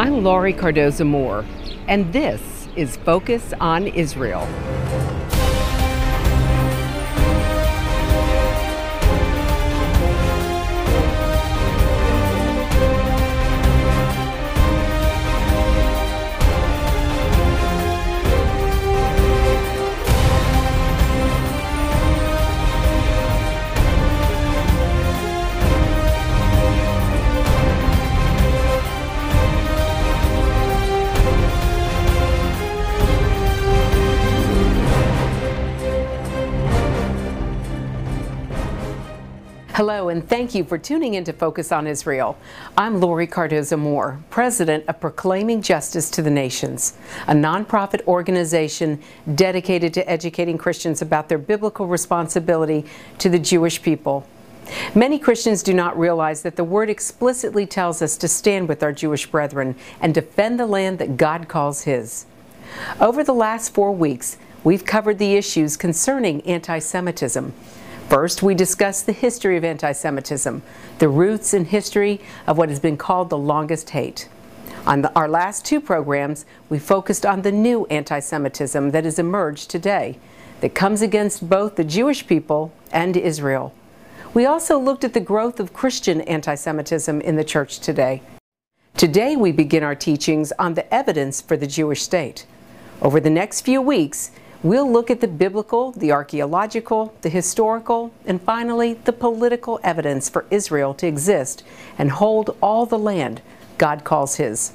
I'm Laurie Cardoza Moore, and this is Focus on Israel. Hello, and thank you for tuning in to Focus on Israel. I'm Laurie Cardoza Moore, president of Proclaiming Justice to the Nations, a nonprofit organization dedicated to educating Christians about their biblical responsibility to the Jewish people. Many Christians do not realize that the Word explicitly tells us to stand with our Jewish brethren and defend the land that God calls His. Over the last four weeks, we've covered the issues concerning anti Semitism. First, we discuss the history of anti Semitism, the roots and history of what has been called the longest hate. On the, our last two programs, we focused on the new anti Semitism that has emerged today, that comes against both the Jewish people and Israel. We also looked at the growth of Christian anti Semitism in the church today. Today, we begin our teachings on the evidence for the Jewish state. Over the next few weeks, We'll look at the biblical, the archaeological, the historical, and finally the political evidence for Israel to exist and hold all the land God calls His.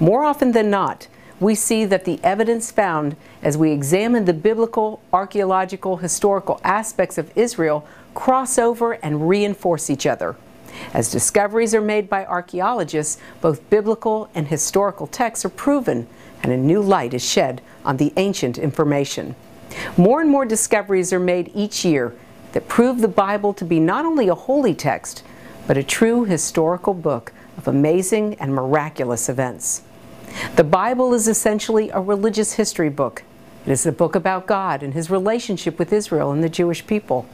More often than not, we see that the evidence found as we examine the biblical, archaeological, historical aspects of Israel cross over and reinforce each other. As discoveries are made by archaeologists, both biblical and historical texts are proven and a new light is shed on the ancient information. More and more discoveries are made each year that prove the Bible to be not only a holy text, but a true historical book of amazing and miraculous events. The Bible is essentially a religious history book. It is a book about God and his relationship with Israel and the Jewish people.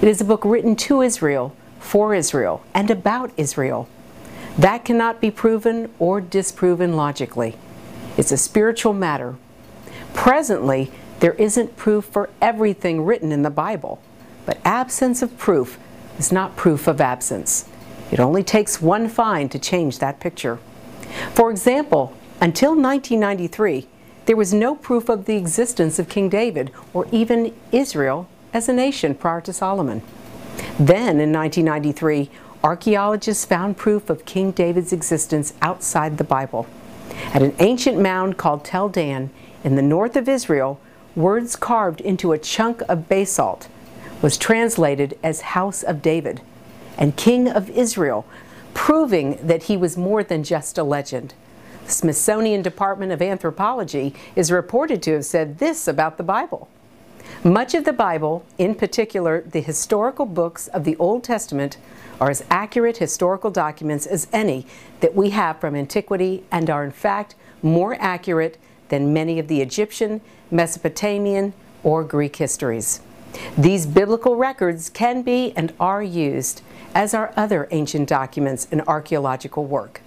It is a book written to Israel, for Israel, and about Israel. That cannot be proven or disproven logically. It's a spiritual matter. Presently, there isn't proof for everything written in the Bible, but absence of proof is not proof of absence. It only takes one find to change that picture. For example, until 1993, there was no proof of the existence of King David or even Israel as a nation prior to Solomon. Then, in 1993, archaeologists found proof of King David's existence outside the Bible. At an ancient mound called Tel Dan in the north of Israel, words carved into a chunk of basalt was translated as House of David and King of Israel, proving that he was more than just a legend. The Smithsonian Department of Anthropology is reported to have said this about the Bible. Much of the Bible, in particular the historical books of the Old Testament, are as accurate historical documents as any that we have from antiquity and are in fact more accurate than many of the Egyptian, Mesopotamian, or Greek histories. These biblical records can be and are used as are other ancient documents in archaeological work.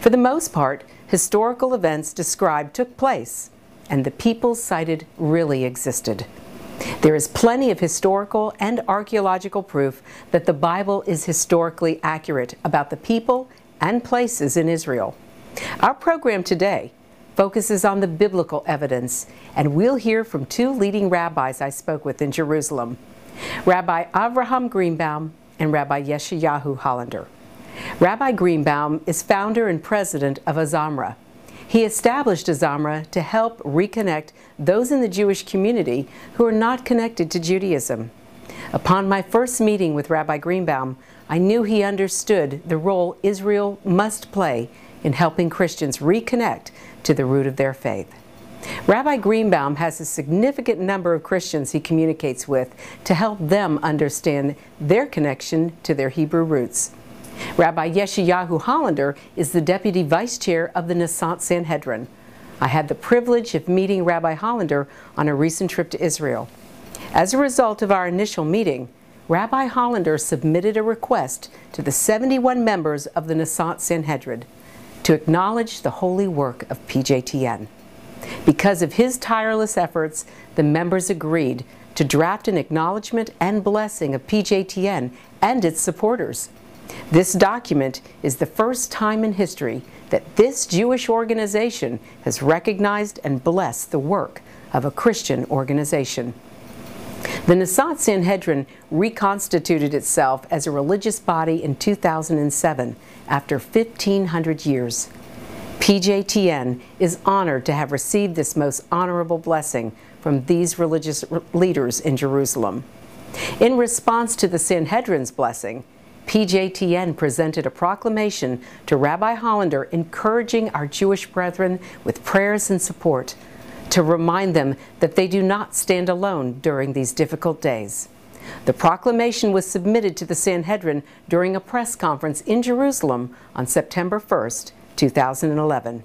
For the most part, historical events described took place, and the people cited really existed. There is plenty of historical and archaeological proof that the Bible is historically accurate about the people and places in Israel. Our program today focuses on the biblical evidence, and we'll hear from two leading rabbis I spoke with in Jerusalem Rabbi Avraham Greenbaum and Rabbi Yeshayahu Hollander. Rabbi Greenbaum is founder and president of Azamra, he established Azamra to help reconnect those in the Jewish community who are not connected to Judaism. Upon my first meeting with Rabbi Greenbaum, I knew he understood the role Israel must play in helping Christians reconnect to the root of their faith. Rabbi Greenbaum has a significant number of Christians he communicates with to help them understand their connection to their Hebrew roots. Rabbi Yeshayahu Hollander is the deputy vice chair of the Nascent Sanhedrin. I had the privilege of meeting Rabbi Hollander on a recent trip to Israel. As a result of our initial meeting, Rabbi Hollander submitted a request to the 71 members of the Nascent Sanhedrin. to acknowledge the holy work of PJTN. Because of his tireless efforts, the members agreed to draft an acknowledgement and blessing of PJTN and its supporters. This document is the first time in history that this Jewish organization has recognized and blessed the work of a Christian organization. The Nascent Sanhedrin reconstituted itself as a religious body in 2007 after 1,500 years. PJTN is honored to have received this most honorable blessing from these religious leaders in Jerusalem. In response to the Sanhedrin's blessing, PJTN presented a proclamation to Rabbi Hollander encouraging our Jewish brethren with prayers and support to remind them that they do not stand alone during these difficult days. The proclamation was submitted to the Sanhedrin during a press conference in Jerusalem on September 1, 2011.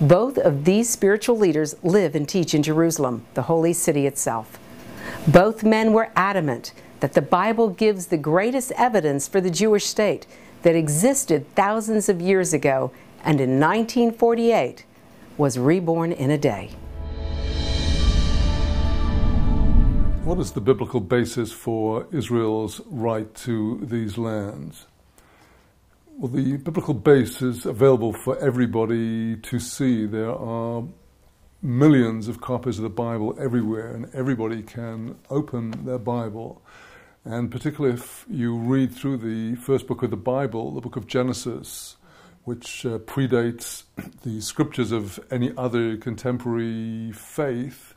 Both of these spiritual leaders live and teach in Jerusalem, the holy city itself. Both men were adamant that the Bible gives the greatest evidence for the Jewish state that existed thousands of years ago and in 1948 was reborn in a day. What is the biblical basis for Israel's right to these lands? Well, the biblical base is available for everybody to see. There are millions of copies of the Bible everywhere, and everybody can open their Bible. And particularly if you read through the first book of the Bible, the book of Genesis, which uh, predates the scriptures of any other contemporary faith,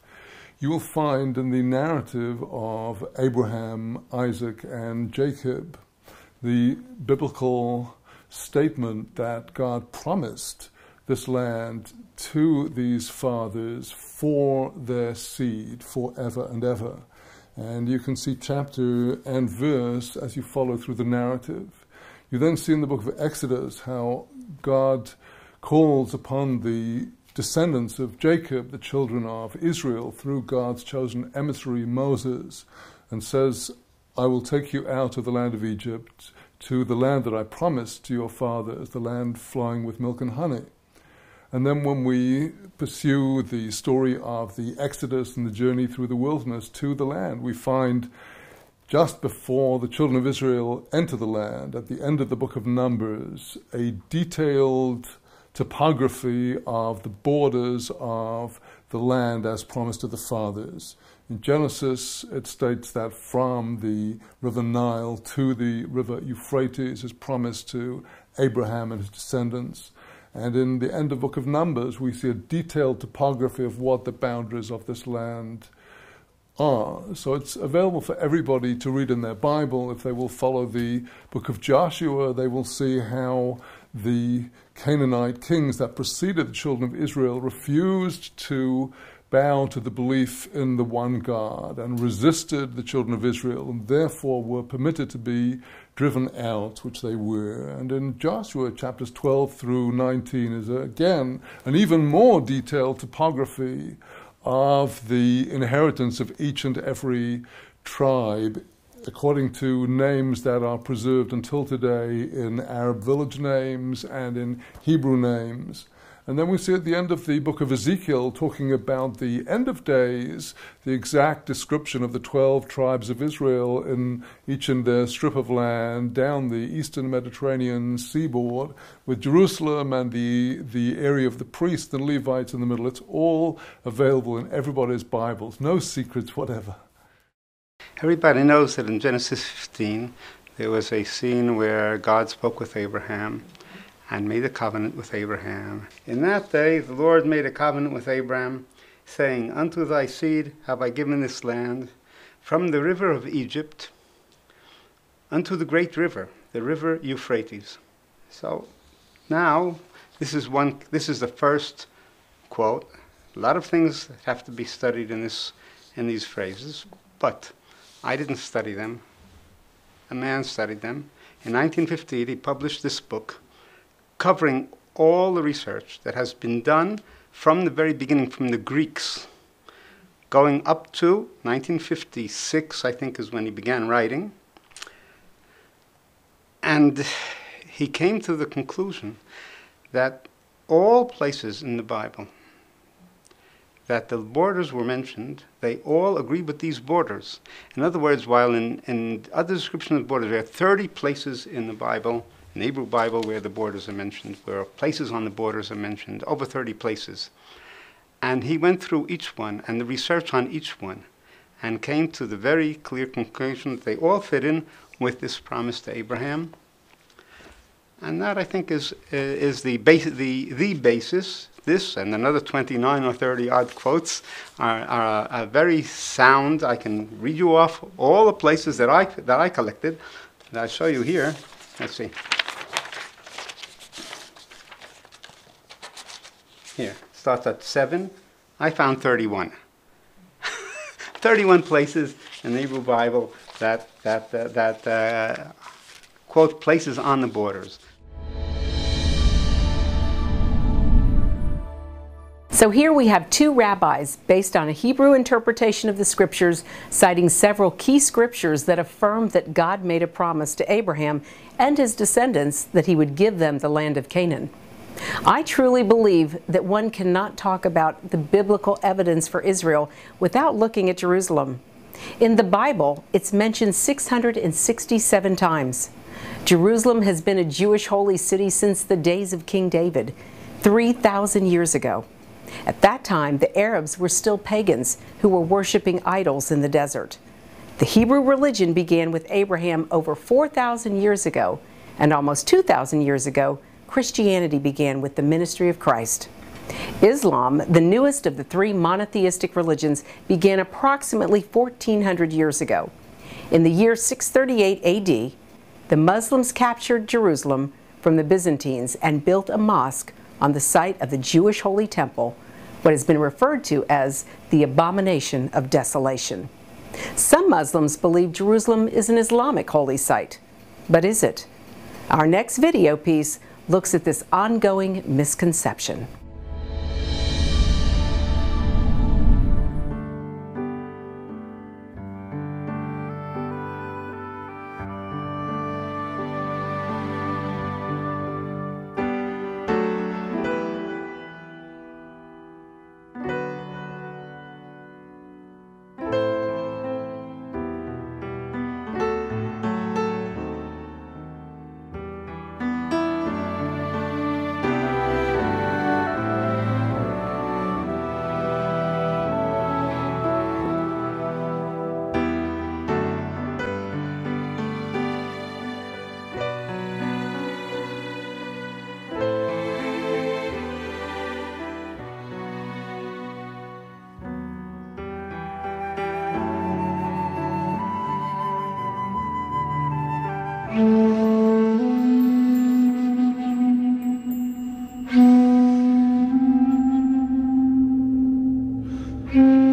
you will find in the narrative of Abraham, Isaac, and Jacob the biblical statement that God promised this land to these fathers for their seed forever and ever. And you can see chapter and verse as you follow through the narrative. You then see in the book of Exodus how God calls upon the descendants of Jacob, the children of Israel, through God's chosen emissary Moses, and says, I will take you out of the land of Egypt to the land that I promised to your fathers, the land flowing with milk and honey. And then when we pursue the story of the Exodus and the journey through the wilderness to the land, we find just before the children of Israel enter the land, at the end of the book of Numbers, a detailed topography of the borders of the land as promised to the fathers. In Genesis, it states that from the river Nile to the river Euphrates is promised to Abraham and his descendants. And in the end of book of Numbers, we see a detailed topography of what the boundaries of this land are. So it's available for everybody to read in their Bible. If they will follow the book of Joshua, they will see how the Canaanite kings that preceded the children of Israel refused to bow to the belief in the one God and resisted the children of Israel and therefore were permitted to be driven out, which they were. And in Joshua chapters 12 through 19 is again an even more detailed topography of the inheritance of each and every tribe according to names that are preserved until today in Arab village names and in Hebrew names. And then we see at the end of the book of Ezekiel talking about the end of days, the exact description of the 12 tribes of Israel in each in their strip of land down the eastern Mediterranean seaboard, with Jerusalem and the, the area of the priests and Levites in the middle. It's all available in everybody's Bibles, no secrets whatever. Everybody knows that in Genesis 15, there was a scene where God spoke with Abraham and made a covenant with Abraham. In that day, the Lord made a covenant with Abraham, saying, Unto thy seed have I given this land, from the river of Egypt unto the great river, the river Euphrates. So now, this is one. This is the first quote. A lot of things have to be studied in this, in these phrases, but I didn't study them. A man studied them. In 1958, he published this book covering all the research that has been done from the very beginning, from the Greeks, going up to 1956, I think is when he began writing. And he came to the conclusion that all places in the Bible that the borders were mentioned, they all agree with these borders. In other words, while in, in other descriptions of borders, there are 30 places in the Bible, in the Hebrew Bible, where the borders are mentioned, where places on the borders are mentioned, over 30 places. And he went through each one and the research on each one and came to the very clear conclusion that they all fit in with this promise to Abraham. And that, I think, is, uh, is the, base, the, the basis this and another 29 or 30 odd quotes are, are, are, very sound. I can read you off all the places that I, that I collected that I show you here. Let's see. Here, starts at 7. I found 31. 31 places in the Hebrew Bible that, that, uh, that uh, quote places on the borders. So here we have two rabbis based on a Hebrew interpretation of the scriptures, citing several key scriptures that affirm that God made a promise to Abraham and his descendants that he would give them the land of Canaan. I truly believe that one cannot talk about the biblical evidence for Israel without looking at Jerusalem. In the Bible, it's mentioned 667 times. Jerusalem has been a Jewish holy city since the days of King David, 3,000 years ago. At that time, the Arabs were still pagans who were worshiping idols in the desert. The Hebrew religion began with Abraham over 4,000 years ago, and almost 2,000 years ago, Christianity began with the ministry of Christ. Islam, the newest of the three monotheistic religions, began approximately 1400 years ago. In the year 638 AD, the Muslims captured Jerusalem from the Byzantines and built a mosque on the site of the Jewish Holy Temple, what has been referred to as the abomination of desolation. Some Muslims believe Jerusalem is an Islamic holy site, but is it? Our next video piece looks at this ongoing misconception. Yeah.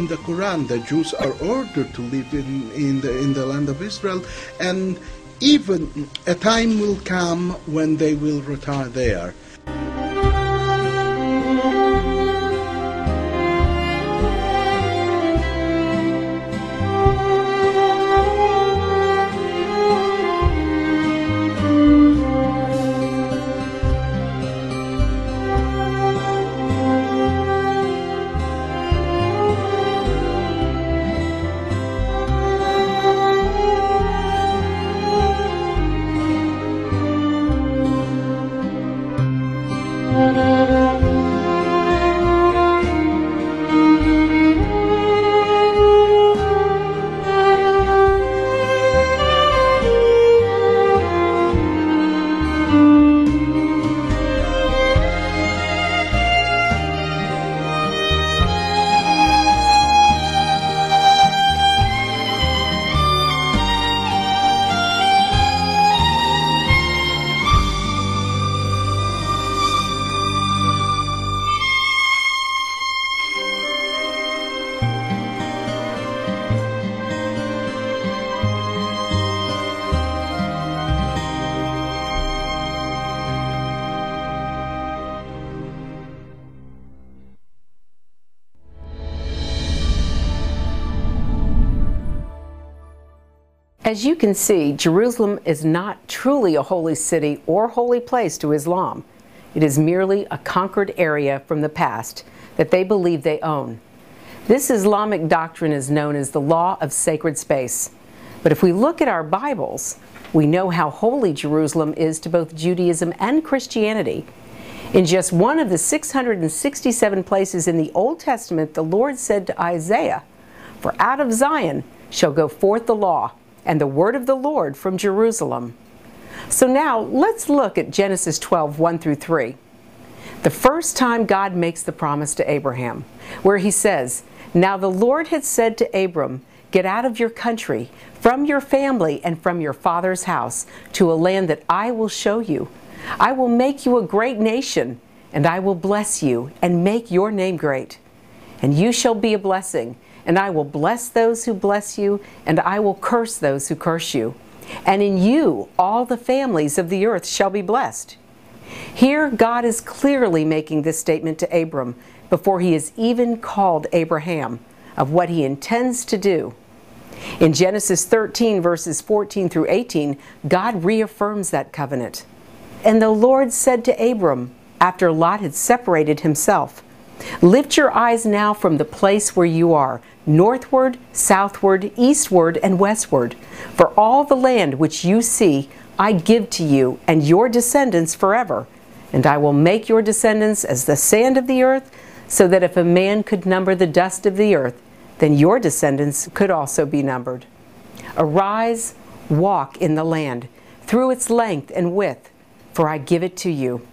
From the Quran, the Jews are ordered to live in, in, the, in the land of Israel, and even a time will come when they will retire there. As you can see, Jerusalem is not truly a holy city or holy place to Islam. It is merely a conquered area from the past that they believe they own. This Islamic doctrine is known as the law of sacred space. But if we look at our Bibles, we know how holy Jerusalem is to both Judaism and Christianity. In just one of the 667 places in the Old Testament, the Lord said to Isaiah, For out of Zion shall go forth the law and the word of the Lord from Jerusalem. So now let's look at Genesis 12 1 through 3. The first time God makes the promise to Abraham, where he says, Now the Lord had said to Abram, Get out of your country, from your family, and from your father's house, to a land that I will show you. I will make you a great nation, and I will bless you and make your name great. And you shall be a blessing and I will bless those who bless you, and I will curse those who curse you. And in you all the families of the earth shall be blessed. Here, God is clearly making this statement to Abram before he is even called Abraham of what he intends to do. In Genesis 13, verses 14 through 18, God reaffirms that covenant. And the Lord said to Abram, after Lot had separated himself, Lift your eyes now from the place where you are, northward, southward, eastward, and westward. For all the land which you see, I give to you and your descendants forever. And I will make your descendants as the sand of the earth, so that if a man could number the dust of the earth, then your descendants could also be numbered. Arise, walk in the land, through its length and width, for I give it to you.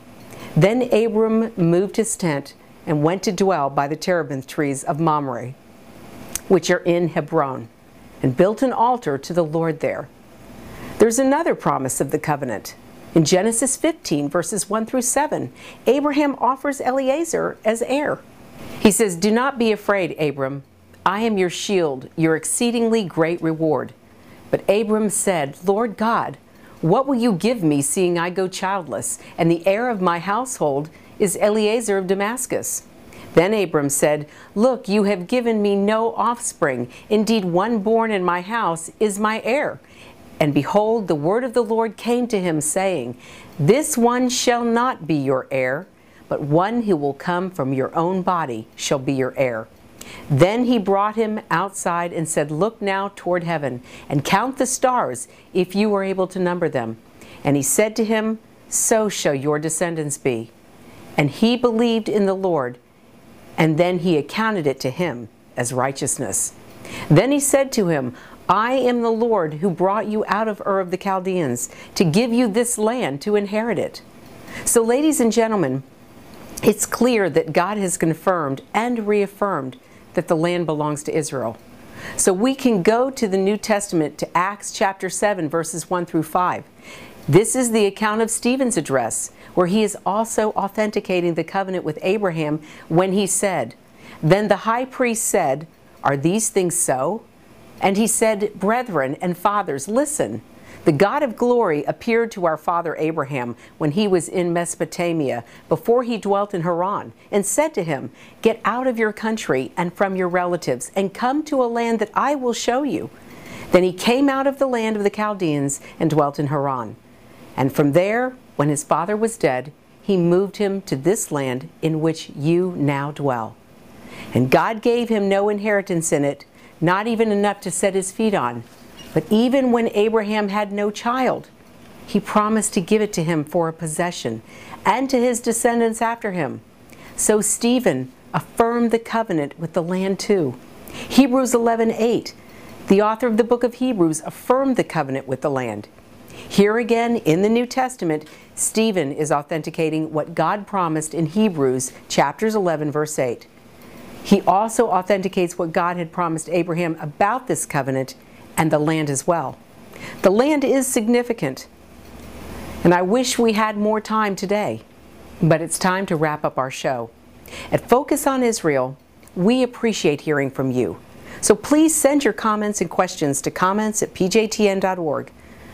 Then Abram moved his tent and went to dwell by the terebinth trees of Mamre, which are in Hebron, and built an altar to the Lord there. There's another promise of the covenant. In Genesis 15, verses 1 through 7, Abraham offers Eliezer as heir. He says, Do not be afraid, Abram. I am your shield, your exceedingly great reward. But Abram said, Lord God, what will you give me, seeing I go childless, and the heir of my household is Eliezer of Damascus. Then Abram said, Look, you have given me no offspring. Indeed, one born in my house is my heir. And behold, the word of the Lord came to him, saying, This one shall not be your heir, but one who will come from your own body shall be your heir. Then he brought him outside and said, Look now toward heaven, and count the stars, if you are able to number them. And he said to him, So shall your descendants be. And he believed in the Lord, and then he accounted it to him as righteousness. Then he said to him, I am the Lord who brought you out of Ur of the Chaldeans to give you this land to inherit it. So, ladies and gentlemen, it's clear that God has confirmed and reaffirmed that the land belongs to Israel. So we can go to the New Testament to Acts chapter 7, verses 1 through 5. This is the account of Stephen's address where he is also authenticating the covenant with Abraham when he said, Then the high priest said, Are these things so? And he said, Brethren and fathers, listen. The God of glory appeared to our father Abraham when he was in Mesopotamia, before he dwelt in Haran, and said to him, Get out of your country and from your relatives, and come to a land that I will show you. Then he came out of the land of the Chaldeans and dwelt in Haran. And from there, when his father was dead, he moved him to this land in which you now dwell. And God gave him no inheritance in it, not even enough to set his feet on but even when Abraham had no child, he promised to give it to him for a possession and to his descendants after him. So Stephen affirmed the covenant with the land too. Hebrews 11:8. The author of the book of Hebrews affirmed the covenant with the land. Here again in the New Testament, Stephen is authenticating what God promised in Hebrews chapters 11 verse 8. He also authenticates what God had promised Abraham about this covenant and the land as well. The land is significant, and I wish we had more time today, but it's time to wrap up our show. At Focus on Israel, we appreciate hearing from you. So please send your comments and questions to comments at pjtn.org.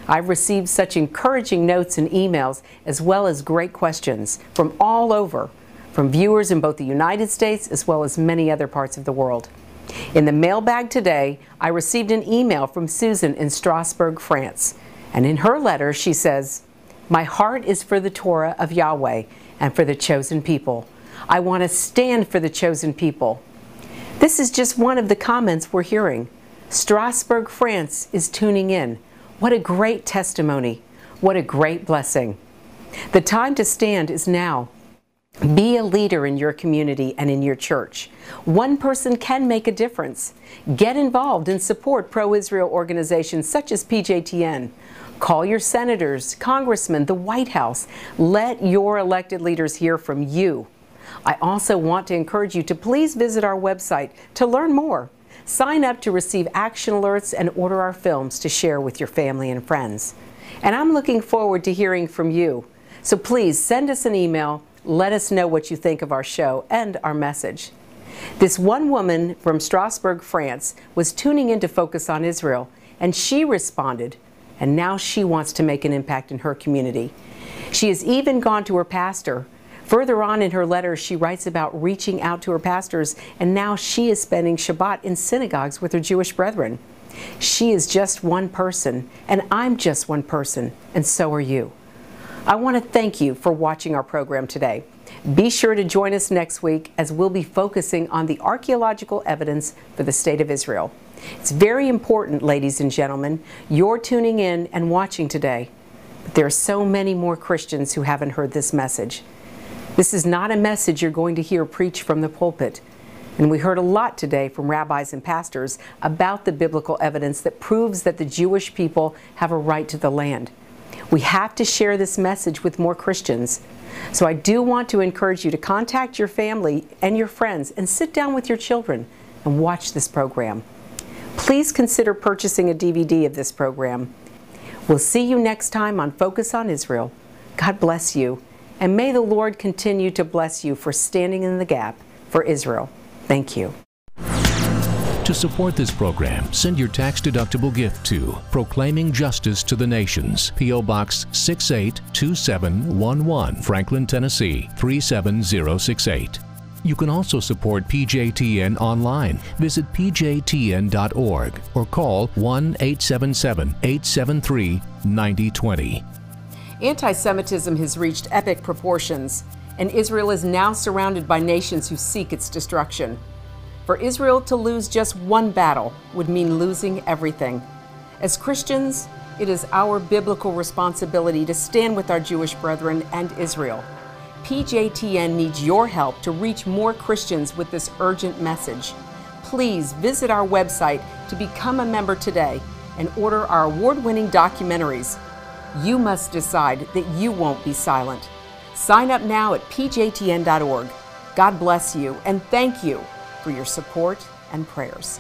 I've received such encouraging notes and emails, as well as great questions from all over, from viewers in both the United States as well as many other parts of the world. In the mailbag today, I received an email from Susan in Strasbourg, France. And in her letter, she says, My heart is for the Torah of Yahweh and for the chosen people. I want to stand for the chosen people. This is just one of the comments we're hearing. Strasbourg, France is tuning in. What a great testimony. What a great blessing. The time to stand is now. Be a leader in your community and in your church. One person can make a difference. Get involved and support pro Israel organizations such as PJTN. Call your senators, congressmen, the White House. Let your elected leaders hear from you. I also want to encourage you to please visit our website to learn more. Sign up to receive action alerts and order our films to share with your family and friends. And I'm looking forward to hearing from you. So please send us an email let us know what you think of our show and our message. This one woman from Strasbourg, France, was tuning in to focus on Israel, and she responded, and now she wants to make an impact in her community. She has even gone to her pastor. Further on in her letter, she writes about reaching out to her pastors, and now she is spending Shabbat in synagogues with her Jewish brethren. She is just one person, and I'm just one person, and so are you. I want to thank you for watching our program today. Be sure to join us next week as we'll be focusing on the archaeological evidence for the State of Israel. It's very important, ladies and gentlemen, you're tuning in and watching today. But there are so many more Christians who haven't heard this message. This is not a message you're going to hear preached from the pulpit. And we heard a lot today from rabbis and pastors about the biblical evidence that proves that the Jewish people have a right to the land. We have to share this message with more Christians. So I do want to encourage you to contact your family and your friends and sit down with your children and watch this program. Please consider purchasing a DVD of this program. We'll see you next time on Focus on Israel. God bless you, and may the Lord continue to bless you for standing in the gap for Israel. Thank you. To support this program, send your tax-deductible gift to Proclaiming Justice to the Nations, P.O. Box 682711, Franklin, Tennessee 37068. You can also support PJTN online. Visit pjtn.org or call 1 877 873 9020. Anti Semitism has reached epic proportions, and Israel is now surrounded by nations who seek its destruction. For Israel to lose just one battle would mean losing everything. As Christians, it is our biblical responsibility to stand with our Jewish brethren and Israel. PJTN needs your help to reach more Christians with this urgent message. Please visit our website to become a member today and order our award winning documentaries. You must decide that you won't be silent. Sign up now at pjtn.org. God bless you and thank you for your support and prayers.